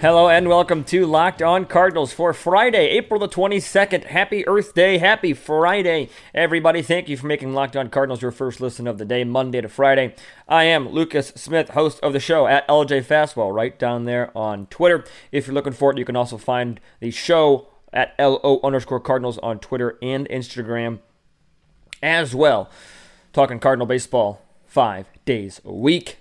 Hello and welcome to Locked On Cardinals for Friday, April the 22nd. Happy Earth Day, happy Friday. Everybody, thank you for making Locked On Cardinals your first listen of the day, Monday to Friday. I am Lucas Smith, host of the show at LJ Fastball, right down there on Twitter. If you're looking for it, you can also find the show at LO underscore Cardinals on Twitter and Instagram as well. Talking Cardinal baseball five days a week.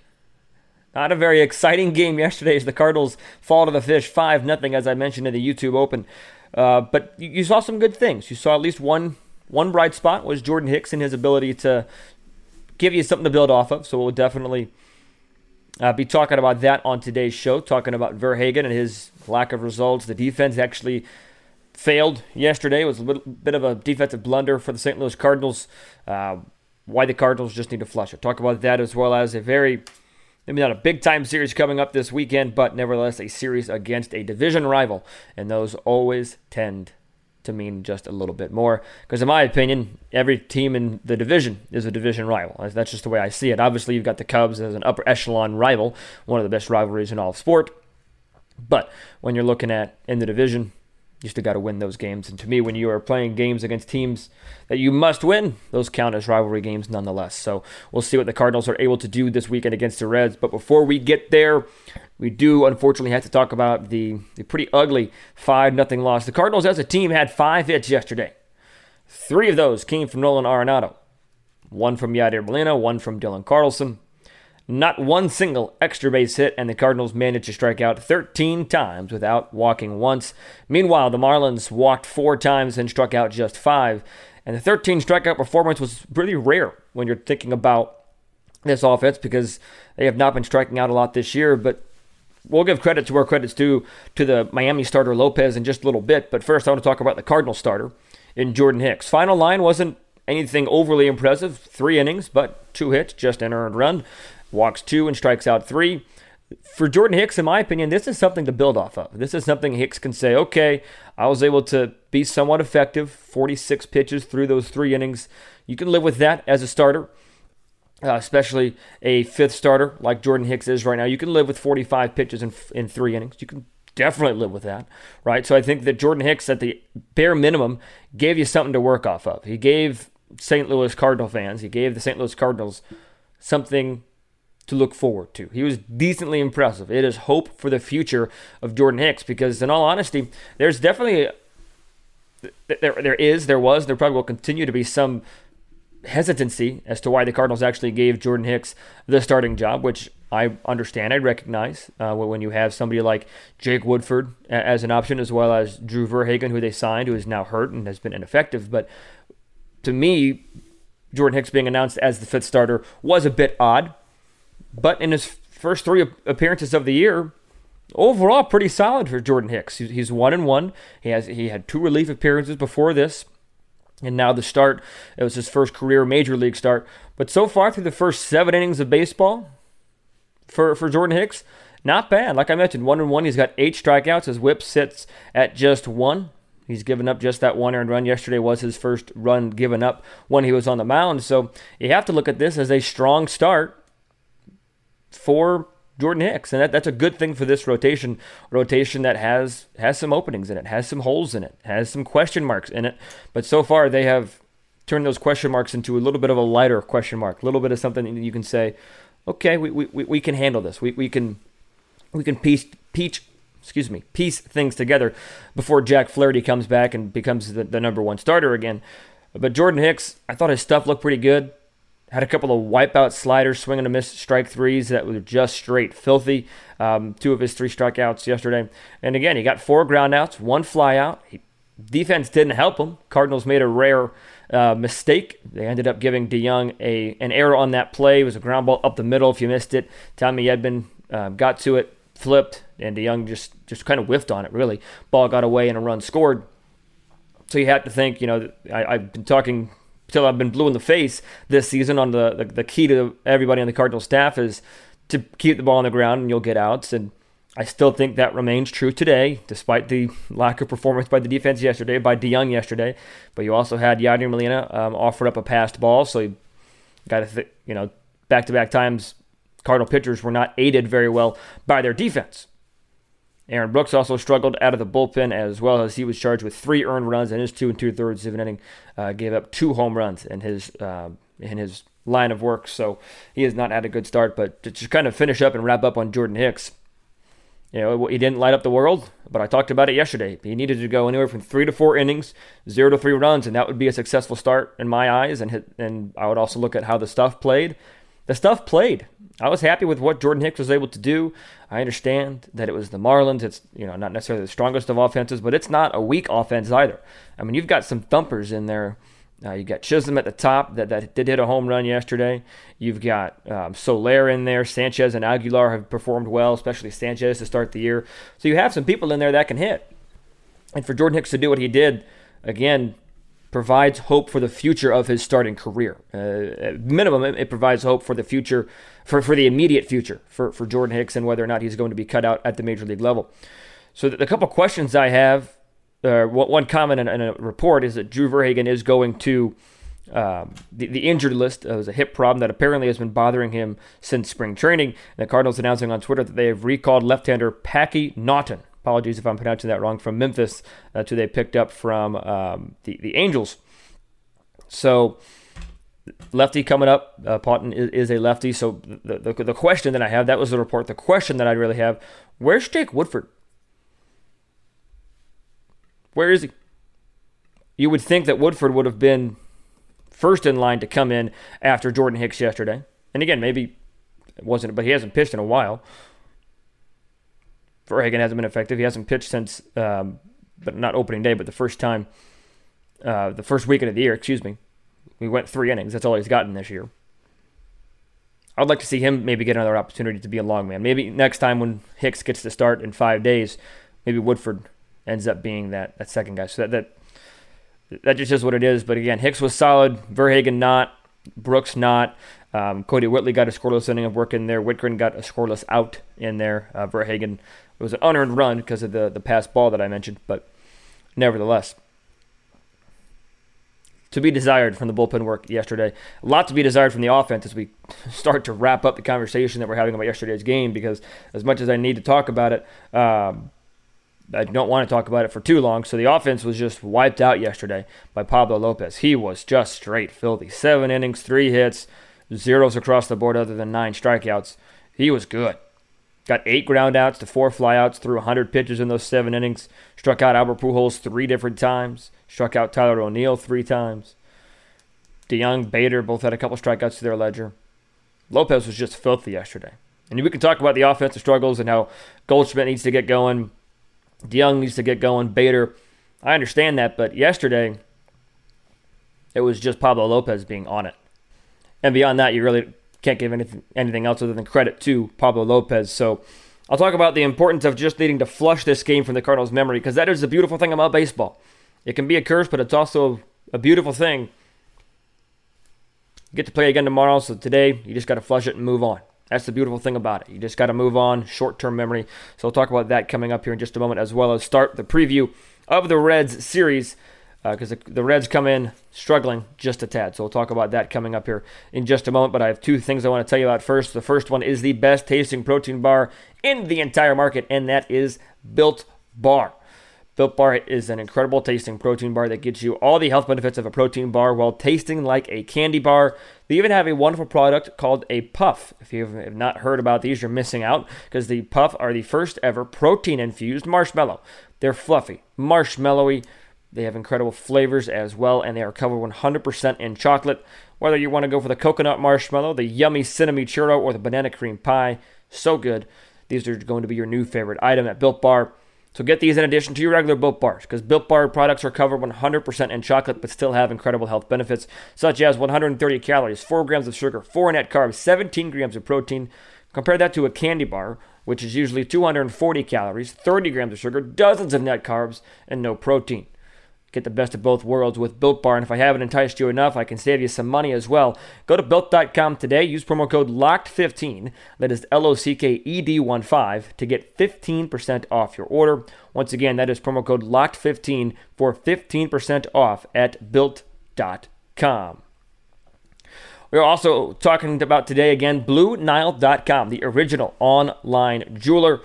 Not a very exciting game yesterday as the Cardinals fall to the fish 5 0, as I mentioned in the YouTube Open. Uh, but you, you, saw some good things. You saw at least one one bright spot was Jordan Hicks and his ability to give you something to build off of. So we'll definitely uh, be talking about that on today's show, talking about Verhagen and his lack of results. The defense actually failed yesterday. It was a little bit of a defensive blunder for the St. Louis Cardinals. Uh, why the Cardinals just need to flush it. Talk about that as well as a very Maybe not a big time series coming up this weekend, but nevertheless a series against a division rival. And those always tend to mean just a little bit more. Because, in my opinion, every team in the division is a division rival. That's just the way I see it. Obviously, you've got the Cubs as an upper echelon rival, one of the best rivalries in all of sport. But when you're looking at in the division, you still got to win those games. And to me, when you are playing games against teams that you must win, those count as rivalry games nonetheless. So we'll see what the Cardinals are able to do this weekend against the Reds. But before we get there, we do unfortunately have to talk about the, the pretty ugly 5 0 loss. The Cardinals as a team had five hits yesterday. Three of those came from Nolan Arenado. One from Yadier Molina, one from Dylan Carlson. Not one single extra base hit, and the Cardinals managed to strike out 13 times without walking once. Meanwhile, the Marlins walked four times and struck out just five. And the 13 strikeout performance was really rare when you're thinking about this offense because they have not been striking out a lot this year. But we'll give credit to where credit's due to the Miami starter Lopez in just a little bit. But first, I want to talk about the Cardinal starter in Jordan Hicks. Final line wasn't anything overly impressive. Three innings, but two hits, just an earned run walks two and strikes out three. For Jordan Hicks, in my opinion, this is something to build off of. This is something Hicks can say, okay, I was able to be somewhat effective, 46 pitches through those three innings. You can live with that as a starter. Uh, especially a fifth starter like Jordan Hicks is right now. You can live with 45 pitches in, in three innings. You can definitely live with that, right? So I think that Jordan Hicks, at the bare minimum, gave you something to work off of. He gave St. Louis Cardinal fans, he gave the St. Louis Cardinals something to look forward to. He was decently impressive. It is hope for the future of Jordan Hicks because, in all honesty, there's definitely there there is there was there probably will continue to be some hesitancy as to why the Cardinals actually gave Jordan Hicks the starting job, which I understand, I recognize uh, when you have somebody like Jake Woodford as an option, as well as Drew Verhagen, who they signed, who is now hurt and has been ineffective. But to me, Jordan Hicks being announced as the fifth starter was a bit odd. But in his first three appearances of the year, overall pretty solid for Jordan Hicks. He's one and one. He has he had two relief appearances before this, and now the start. It was his first career major league start. But so far through the first seven innings of baseball, for for Jordan Hicks, not bad. Like I mentioned, one and one. He's got eight strikeouts. His WHIP sits at just one. He's given up just that one earned run. Yesterday was his first run given up when he was on the mound. So you have to look at this as a strong start for Jordan Hicks, and that, that's a good thing for this rotation. Rotation that has has some openings in it, has some holes in it, has some question marks in it. But so far, they have turned those question marks into a little bit of a lighter question mark, a little bit of something that you can say, okay, we, we, we can handle this. We, we can we can piece peach excuse me piece things together before Jack Flaherty comes back and becomes the, the number one starter again. But Jordan Hicks, I thought his stuff looked pretty good. Had a couple of wipeout sliders, swinging a miss strike threes that were just straight filthy. Um, two of his three strikeouts yesterday. And again, he got four groundouts, one flyout. Defense didn't help him. Cardinals made a rare uh, mistake. They ended up giving DeJong a an error on that play. It was a ground ball up the middle. If you missed it, Tommy Edman uh, got to it, flipped, and DeJong just just kind of whiffed on it. Really, ball got away and a run scored. So you have to think, you know, I, I've been talking till I've been blue in the face this season on the, the, the key to everybody on the Cardinal staff is to keep the ball on the ground and you'll get outs. And I still think that remains true today, despite the lack of performance by the defense yesterday, by DeJong yesterday. But you also had Yadier Molina um, offered up a passed ball, so you got to, th- you know, back to back times, Cardinal pitchers were not aided very well by their defense. Aaron Brooks also struggled out of the bullpen as well as he was charged with three earned runs in his two and two thirds of an inning. Uh, gave up two home runs in his uh, in his line of work, so he has not had a good start. But to just kind of finish up and wrap up on Jordan Hicks, you know, he didn't light up the world, but I talked about it yesterday. He needed to go anywhere from three to four innings, zero to three runs, and that would be a successful start in my eyes. And hit, and I would also look at how the stuff played. The stuff played. I was happy with what Jordan Hicks was able to do. I understand that it was the Marlins. It's you know not necessarily the strongest of offenses, but it's not a weak offense either. I mean, you've got some thumpers in there uh, you got Chisholm at the top that, that did hit a home run yesterday. You've got um, Soler in there. Sanchez and Aguilar have performed well, especially Sanchez to start the year. So you have some people in there that can hit. And for Jordan Hicks to do what he did, again, provides hope for the future of his starting career. Uh, minimum, it provides hope for the future, for, for the immediate future for, for Jordan Hicks and whether or not he's going to be cut out at the major league level. So the, couple questions I have uh, one comment in, in, a report is that Drew Verhagen is going to um, the, the injured list. It was a hip problem that apparently has been bothering him since spring training. The Cardinals announcing on Twitter that they have recalled left-hander Packy Naughton. Apologies if I'm pronouncing that wrong. From Memphis, uh, to they picked up from um, the the Angels. So lefty coming up. Uh, is, is, a lefty. So the, the, the question that I have that was the report. The question that I really have: Where's Jake Woodford? Where is he? You would think that Woodford would have been first in line to come in after Jordan Hicks yesterday. And again, maybe it wasn't, but he hasn't pitched in a while. Verhagen hasn't been effective. He hasn't pitched since, um, but not opening day, but the first time, uh, the first weekend of the year, excuse me. We went three innings. That's all he's gotten this year. I'd like to see him maybe get another opportunity to be a long man. Maybe next time when Hicks gets to start in five days, maybe Woodford ends up being that, that second guy. So that, that that just is what it is. But again, Hicks was solid. Verhagen not. Brooks not. Um, Kodi Whitley got a scoreless inning of work in there. Wittgren got a scoreless out in there. Uh, Verhagen it was an unearned run because of the the pass ball that I mentioned, but nevertheless. To be desired from the bullpen work yesterday. A lot to be desired from the offense as we start to wrap up the conversation that we're having about yesterday's game. Because as much as I need to talk about it, um, I don't want to talk about it for too long. So the offense was just wiped out yesterday by Pablo Lopez. He was just straight filthy. Seven innings, three hits, zeros across the board other than nine strikeouts. He was good. Got eight groundouts to four flyouts, threw 100 pitches in those seven innings. Struck out Albert Pujols three different times. Struck out Tyler O'Neill three times. DeJong, Bader both had a couple strikeouts to their ledger. Lopez was just filthy yesterday. And we can talk about the offensive struggles and how Goldschmidt needs to get going. DeJong needs to get going. Bader, I understand that, but yesterday it was just Pablo Lopez being on it. And beyond that, you really can't give anything, anything else other than credit to Pablo Lopez. So I'll talk about the importance of just needing to flush this game from the Cardinals' memory because that is the beautiful thing about baseball. It can be a curse, but it's also a beautiful thing. You get to play again tomorrow, so today you just got to flush it and move on. That's the beautiful thing about it. You just got to move on, short term memory. So we'll talk about that coming up here in just a moment, as well as start the preview of the Reds series because uh, the, the, Reds come in struggling just a tad. So we'll talk about that coming up here in just a moment. But I have two things I want to tell you about first. The first one is the best tasting protein bar in the entire market, and that is Built Bar. Built Bar is an incredible tasting protein bar that gets you all the health benefits of a protein bar while tasting like a candy bar. They even have a wonderful product called a Puff. If you have not heard about these, you're missing out because the Puff are the first ever protein infused marshmallow. They're fluffy, marshmallowy. They have incredible flavors as well, and they are covered 100% in chocolate. Whether you want to go for the coconut marshmallow, the yummy cinnamon churro, or the banana cream pie, so good. These are going to be your new favorite item at Built Bar. So get these in addition to your regular Built Bars, because Built Bar products are covered 100% in chocolate but still have incredible health benefits, such as 130 calories, 4 grams of sugar, 4 net carbs, 17 grams of protein. Compare that to a candy bar, which is usually 240 calories, 30 grams of sugar, dozens of net carbs, and no protein. Get the best of both worlds with Built Bar. And if I haven't enticed you enough, I can save you some money as well. Go to built.com today. Use promo code LOCKED15. That is L O C K E D 1 5 to get 15% off your order. Once again, that is promo code LOCKED15 for 15% off at built.com. We're also talking about today again BlueNile.com, the original online jeweler.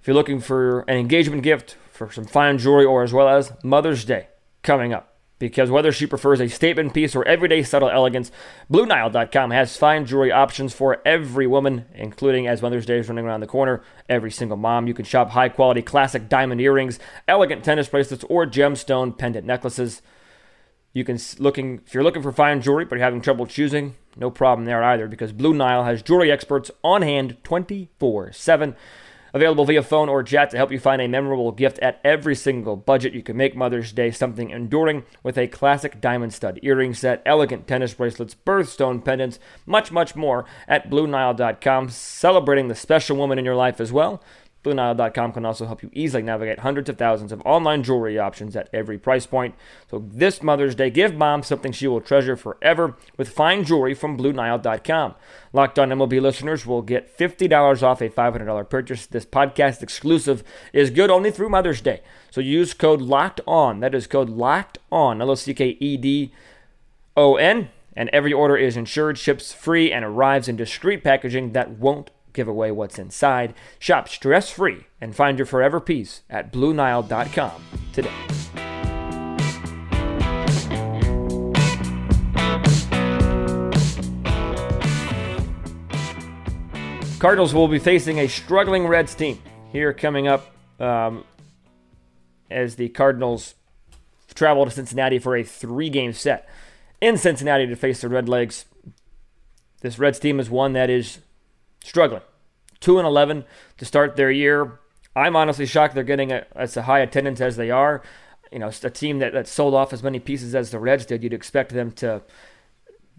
If you're looking for an engagement gift, for some fine jewelry, or as well as Mother's Day coming up. Because whether she prefers a statement piece or everyday subtle elegance, BlueNile.com has fine jewelry options for every woman, including as Mother's Day is running around the corner, every single mom. You can shop high quality classic diamond earrings, elegant tennis bracelets, or gemstone pendant necklaces. You can looking if you're looking for fine jewelry but you're having trouble choosing, no problem there either because Blue Nile has jewelry experts on hand 24/7. Available via phone or chat to help you find a memorable gift at every single budget. You can make Mother's Day something enduring with a classic diamond stud earring set, elegant tennis bracelets, birthstone pendants, much, much more at BlueNile.com, celebrating the special woman in your life as well. BlueNile.com can also help you easily navigate hundreds of thousands of online jewelry options at every price point. So this Mother's Day, give mom something she will treasure forever with fine jewelry from BlueNile.com. Locked on MLB listeners will get $50 off a $500 purchase. This podcast exclusive is good only through Mother's Day. So use code LOCKED ON. That is code LOCKED ON, L O C K E D O N. And every order is insured, ships free, and arrives in discreet packaging that won't give away what's inside. Shop stress free and find your forever peace at BlueNile.com today. Cardinals will be facing a struggling Reds team here coming up um, as the Cardinals travel to Cincinnati for a three game set in Cincinnati to face the Redlegs. This Reds team is one that is struggling. 2 and 11 to start their year. I'm honestly shocked they're getting a, as high attendance as they are. You know, a team that, that sold off as many pieces as the Reds did, you'd expect them to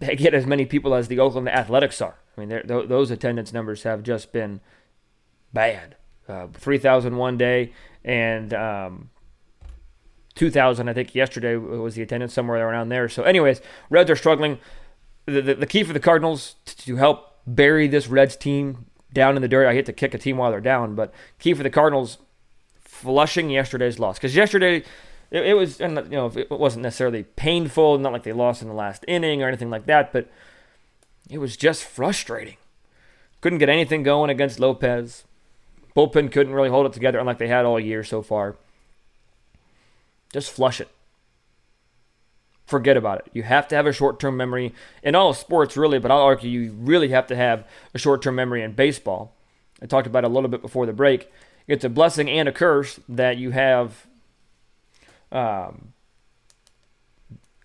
get as many people as the Oakland Athletics are. I mean, th- those attendance numbers have just been bad. Uh, 3,000 one day and um, 2,000, I think, yesterday was the attendance, somewhere around there. So, anyways, Reds are struggling. The, the, the key for the Cardinals to help bury this Reds team down in the dirt. I hate to kick a team while they're down, but key for the Cardinals flushing yesterday's loss because yesterday it, it, was, and you know, it wasn't necessarily painful, not like they lost in the last inning or anything like that, but it was just frustrating. Couldn't get anything going against Lopez. Bullpen couldn't really hold it together, unlike they had all year so far. Just flush it forget about it. You have to have a short term memory in all sports, really, but I'll argue you really have to have a short term memory in baseball. I talked about it a little bit before the break. It's a blessing and a curse that you have, um,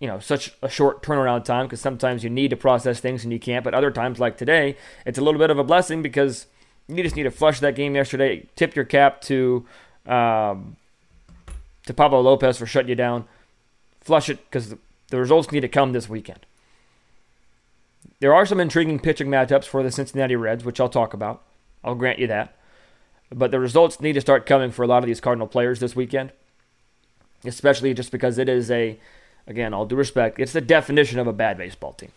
you know, such a short turnaround time because sometimes you need to process things and you can't. But other times, like today, it's a little bit of a blessing because you just need to flush that game yesterday. Tip your cap to um, to Pablo Lopez for shutting you down. Flush it because the results need to come this weekend. There are some intriguing pitching matchups for the Cincinnati Reds, which I'll talk about. I'll grant you that. But the results need to start coming for a lot of these Cardinal players this weekend, especially just because it is a, again, all due respect, it's the definition of a bad baseball team.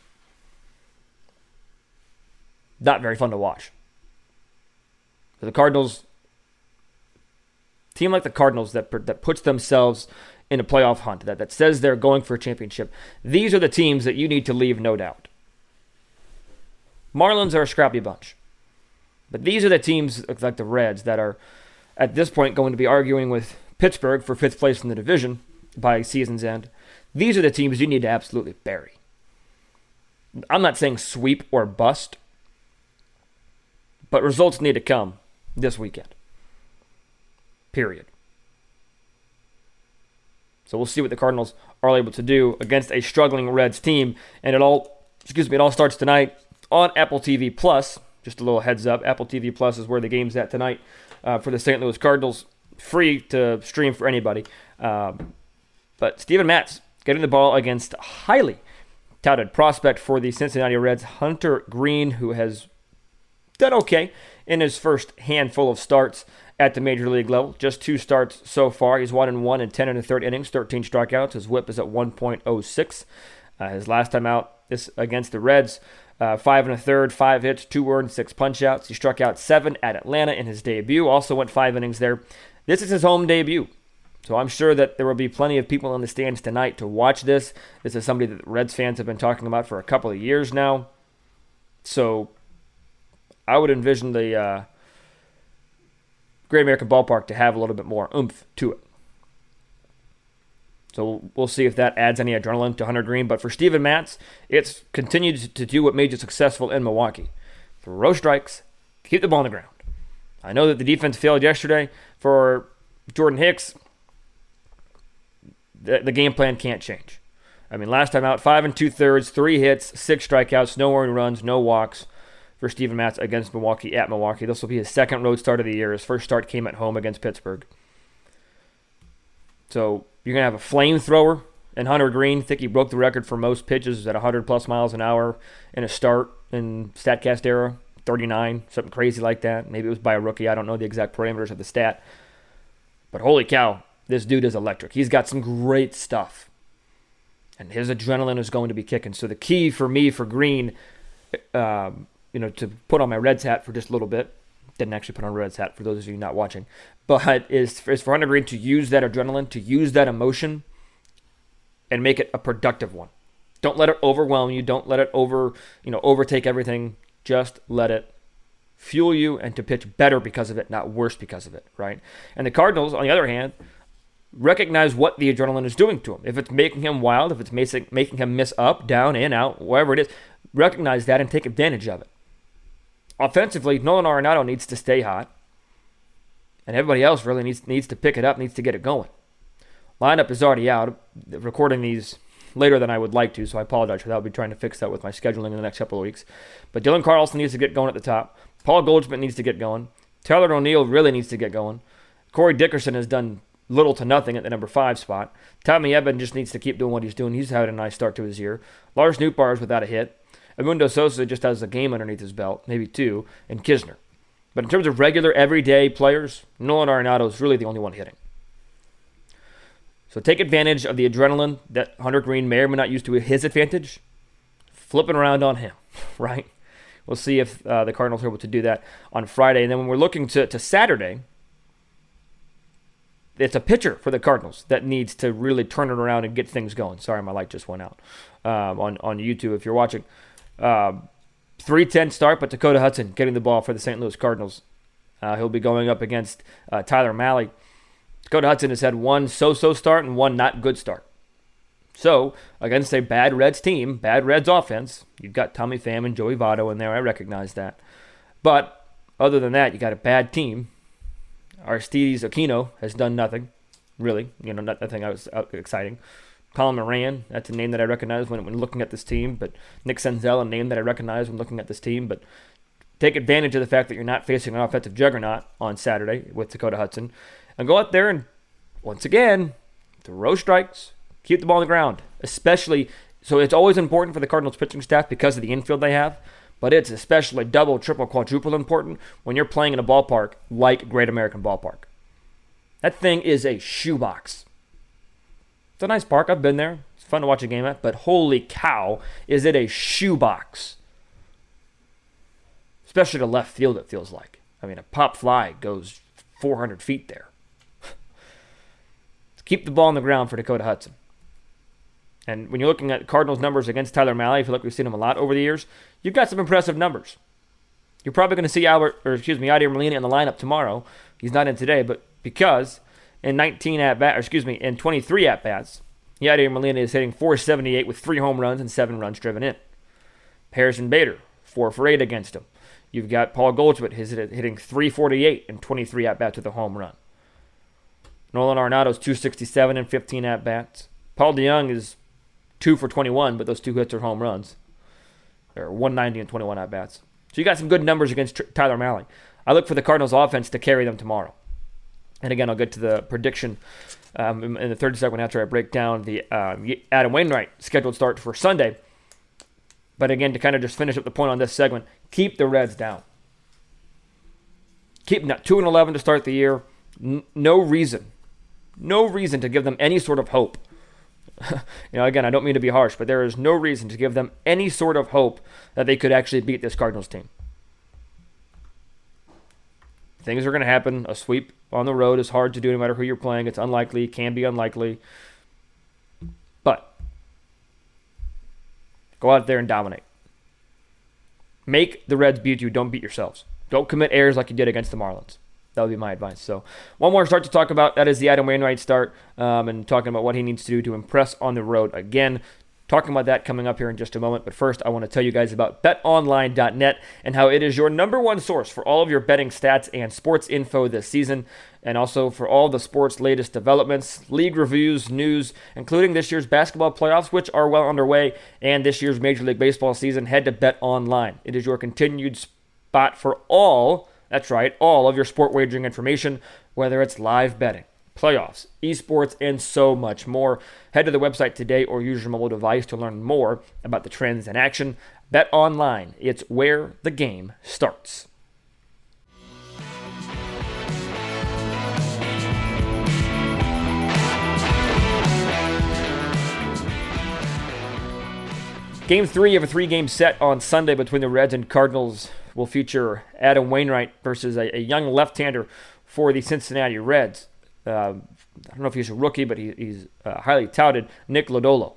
Not very fun to watch. The Cardinals, team like the Cardinals that that puts themselves in a playoff hunt that, that says they're going for a championship. These are the teams that you need to leave, no doubt. Marlins are a scrappy bunch. But these are the teams like the Reds that are at this point going to be arguing with Pittsburgh for fifth place in the division by season's end. These are the teams you need to absolutely bury. I'm not saying sweep or bust, but results need to come this weekend. Period. So we'll see what the Cardinals are able to do against a struggling Reds team. And it all, excuse me, it all starts tonight on Apple TV Plus. Just a little heads up, Apple TV Plus is where the game's at tonight uh, for the St. Louis Cardinals. Free to stream for anybody. Um, but Steven Matz getting the ball against highly touted prospect for the Cincinnati Reds, Hunter Greene, who has done okay in his first handful of starts at the major league level. Just two starts so far. He's one and one in 10 and a third innings, 13 strikeouts. His WHIP is at 1.06. Uh, his last time out this against the Reds, uh, five and a third, five hits, two earned, six punchouts. He struck out seven at Atlanta in his debut. Also went five innings there. This is his home debut. So I'm sure that there will be plenty of people in the stands tonight to watch this. This is somebody that Reds fans have been talking about for a couple of years now. So I would envision the uh, Great American Ballpark to have a little bit more oomph to it. So we'll see if that adds any adrenaline to Hunter Greene. But for Steven Matz, it's continued to do what made you successful in Milwaukee. Throw strikes, keep the ball on the ground. I know that the defense failed yesterday for Jordan Hicks. The, the game plan can't change. I mean, last time out, five and two thirds, three hits, six strikeouts, no earned runs, no walks for Steven Matz against Milwaukee at Milwaukee. This will be his second road start of the year. His first start came at home against Pittsburgh. So you're going to have a flamethrower and Hunter Greene. I think he broke the record for most pitches at 100 plus miles an hour in a start in StatCast era, 39, something crazy like that. Maybe it was by a rookie. I don't know the exact parameters of the stat. But holy cow, this dude is electric. He's got some great stuff. And his adrenaline is going to be kicking. So the key for me for Greene um, you know, to put on my Reds hat for just a little bit, didn't actually put on a Reds hat for those of you not watching, but is, is for Hunter Greene to use that adrenaline, to use that emotion, and make it a productive one. Don't let it overwhelm you. Don't let it over, you know, overtake everything. Just let it fuel you and to pitch better because of it, not worse because of it, right? And the Cardinals, on the other hand, recognize what the adrenaline is doing to him. If it's making him wild, if it's making him miss up, down, in, out, wherever it is, recognize that and take advantage of it. Offensively, Nolan Arenado needs to stay hot, and everybody else really needs needs to pick it up, needs to get it going. Lineup is already out. Recording these later than I would like to, so I apologize for that. I'll be trying to fix that with my scheduling in the next couple of weeks. But Dylan Carlson needs to get going at the top. Paul Goldschmidt needs to get going. Tyler O'Neill really needs to get going. Corey Dickerson has done little to nothing at the number five spot. Tommy Edman just needs to keep doing what he's doing. He's had a nice start to his year. Lars Nootbaar is without a hit. Edmundo Sosa just has a game underneath his belt, maybe two, and Knizner. But in terms of regular, everyday players, Nolan Arenado is really the only one hitting. So take advantage of the adrenaline that Hunter Greene may or may not use to his advantage. Flipping around on him, right? We'll see if uh, the Cardinals are able to do that on Friday. And then when we're looking to, to Saturday, it's a pitcher for the Cardinals that needs to really turn it around and get things going. Sorry, my light just went out um, on, on YouTube if you're watching. Um, 310 start, but Dakota Hudson getting the ball for the St. Louis Cardinals. Uh, he'll be going up against uh, Tyler Mahle. Dakota Hudson has had one so so start and one not good start. So, against a bad Reds team, bad Reds offense, you've got Tommy Pham and Joey Votto in there. I recognize that. But other than that, you got a bad team. Aristides Aquino has done nothing, really. You know, nothing I was exciting. Colin Moran, that's a name that I recognize when, when looking at this team. But Nick Senzel, a name that I recognize when looking at this team. But take advantage of the fact that you're not facing an offensive juggernaut on Saturday with Dakota Hudson. And go out there and, once again, throw strikes, keep the ball on the ground. Especially, so it's always important for the Cardinals pitching staff because of the infield they have. But it's especially double, triple, quadruple important when you're playing in a ballpark like Great American Ballpark. That thing is a shoebox. It's a nice park. I've been there. It's fun to watch a game at. But holy cow, is it a shoebox? Especially to left field, it feels like. I mean, a pop fly goes 400 feet there. Keep the ball on the ground for Dakota Hudson. And when you're looking at Cardinals numbers against Tyler Mahle, I feel like we've seen him a lot over the years. You've got some impressive numbers. You're probably going to see Albert, or excuse me, Yadier Molina in the lineup tomorrow. He's not in today, but because in 19 at bat, excuse me, in 23 at bats, Yadier Molina is hitting 478 with three home runs and seven runs driven in. Harrison Bader, four for eight against him. You've got Paul Goldschmidt hitting 348 and 23 at bats with a home run. Nolan Arenado's 267 and 15 at bats. Paul DeJong is two for 21, but those two hits are home runs. Or 190 and 21 at bats. So you got some good numbers against Tyler Mahle. I look for the Cardinals offense to carry them tomorrow. And again, I'll get to the prediction um, in the third segment after I break down the um, Adam Wainwright scheduled start for Sunday. But again, to kind of just finish up the point on this segment, keep the Reds down. keep them 2 and 11 to start the year. N- no reason, no reason to give them any sort of hope. you know, again, I don't mean to be harsh, but there is no reason to give them any sort of hope that they could actually beat this Cardinals team. Things are going to happen. A sweep on the road is hard to do no matter who you're playing. It's unlikely, can be unlikely. But go out there and dominate. Make the Reds beat you. Don't beat yourselves. Don't commit errors like you did against the Marlins. That would be my advice. So, one more start to talk about. That is the Adam Wainwright start, um, and talking about what he needs to do to impress on the road again. Talking about that coming up here in just a moment. But first, I want to tell you guys about betonline.net and how it is your number one source for all of your betting stats and sports info this season, and also for all the sports' latest developments, league reviews, news, including this year's basketball playoffs, which are well underway, and this year's Major League Baseball season. Head to BetOnline. It is your continued spot for all, that's right, all of your sport wagering information, whether it's live betting playoffs, esports, and so much more. Head to the website today or use your mobile device to learn more about the trends in action. Bet online, it's where the game starts. Game three of a three game set on Sunday between the Reds and Cardinals will feature Adam Wainwright versus a, a young left hander for the Cincinnati Reds uh, I don't know if he's a rookie, but he, he's uh, highly touted, Nick Lodolo.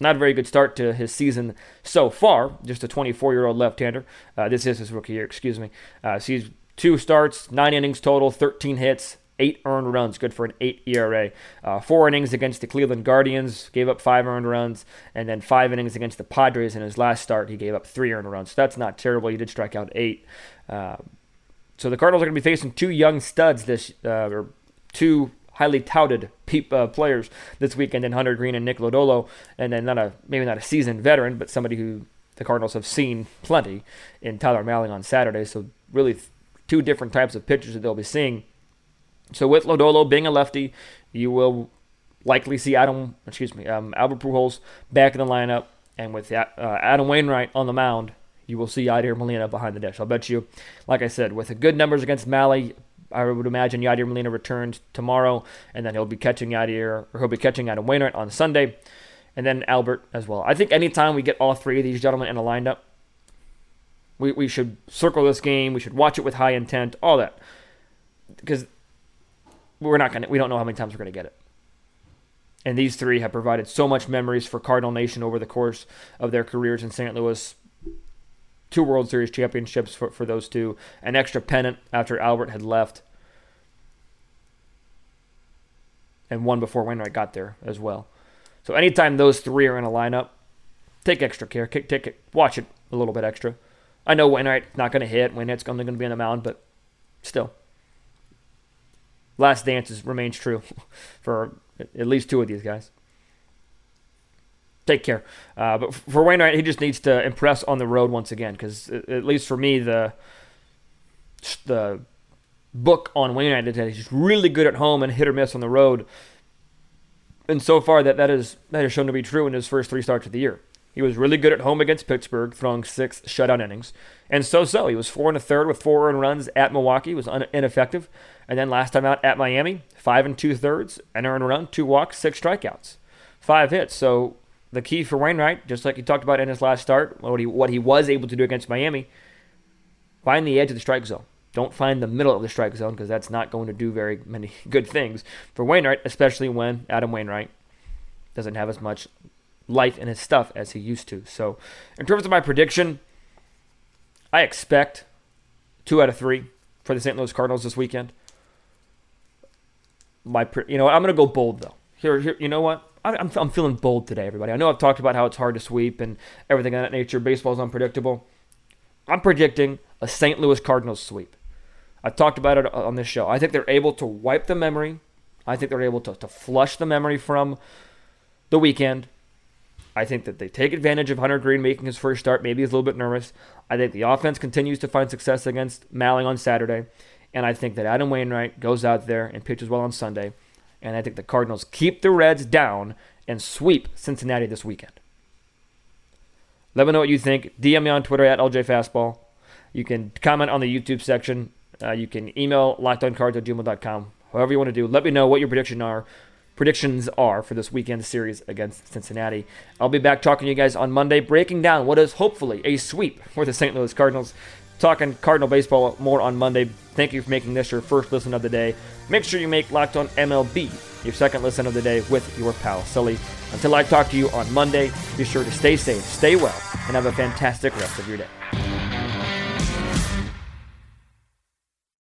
Not a very good start to his season so far, just a 24 year old left hander. Uh, this is his rookie year, excuse me. Uh, so he's two starts, nine innings total, 13 hits, eight earned runs, good for an eight ERA. Uh, four innings against the Cleveland Guardians, gave up five earned runs, and then five innings against the Padres in his last start, he gave up three earned runs. So that's not terrible. He did strike out eight. Uh, so the Cardinals are going to be facing two young studs this, uh, or two highly touted pe- uh, players this weekend in Hunter Greene and Nick Lodolo, and then not a maybe not a seasoned veteran, but somebody who the Cardinals have seen plenty in Tyler Mahle on Saturday. So really, th- two different types of pitchers that they'll be seeing. So with Lodolo being a lefty, you will likely see Adam, excuse me, um, Albert Pujols back in the lineup, and with uh, Adam Wainwright on the mound, you will see Yadier Molina behind the dish. I'll bet you, like I said, with the good numbers against Mahle, I would imagine Yadier Molina returns tomorrow, and then he'll be catching Yadier, or he'll be catching Adam Wainwright on Sunday, and then Albert as well. I think anytime we get all three of these gentlemen in a lineup, we, we should circle this game. We should watch it with high intent, all that, because we're not gonna, we don't know how many times we're gonna get it. And these three have provided so much memories for Cardinal Nation over the course of their careers in St. Louis two World Series championships for, for those two, an extra pennant after Albert had left, and one before Wainwright got there as well. So anytime those three are in a lineup, take extra care. Kick, take it, watch it a little bit extra. I know Wainwright's not going to hit. Wainwright's only going to be on the mound, but still. Last dance remains true for at least two of these guys take care. Uh, but for Wainwright, he just needs to impress on the road once again, because at least for me, the the book on Wainwright is that he's really good at home and hit or miss on the road. And so far, that that is that has shown to be true in his first three starts of the year. He was really good at home against Pittsburgh, throwing six shutout innings, and so so he was four and a third with four earned runs at Milwaukee, was un- ineffective, and then last time out at Miami, five and two thirds, an earned run, two walks, six strikeouts, five hits. So the key for Wainwright, just like he talked about in his last start, what he what he was able to do against Miami, find the edge of the strike zone. Don't find the middle of the strike zone because that's not going to do very many good things for Wainwright, especially when Adam Wainwright doesn't have as much life in his stuff as he used to. So, in terms of my prediction, I expect two out of three for the St. Louis Cardinals this weekend. My, you know, I'm going to go bold though. Here, here, you know what? I'm, I'm feeling bold today, everybody. I know I've talked about how it's hard to sweep and everything of that nature. Baseball's unpredictable. I'm predicting a St. Louis Cardinals sweep. I've talked about it on this show. I think they're able to wipe the memory. I think they're able to, to flush the memory from the weekend. I think that they take advantage of Hunter Greene making his first start. Maybe he's a little bit nervous. I think the offense continues to find success against Mahle on Saturday. And I think that Adam Wainwright goes out there and pitches well on Sunday. And I think the Cardinals keep the Reds down and sweep Cincinnati this weekend. Let me know what you think. DM me on Twitter at LJ Fastball. You can comment on the YouTube section Uh, you can email lockedoncards at gmail.com. However you want to do. Let me know what your prediction are predictions are for this weekend series against Cincinnati. I'll be back talking to you guys on Monday, breaking down what is hopefully a sweep for the St. Louis Cardinals. Talking Cardinal baseball more on Monday. Thank you for making this your first listen of the day. Make sure you make Locked On MLB your second listen of the day with your pal Sully. Until I talk to you on Monday, be sure to stay safe, stay well, and have a fantastic rest of your day.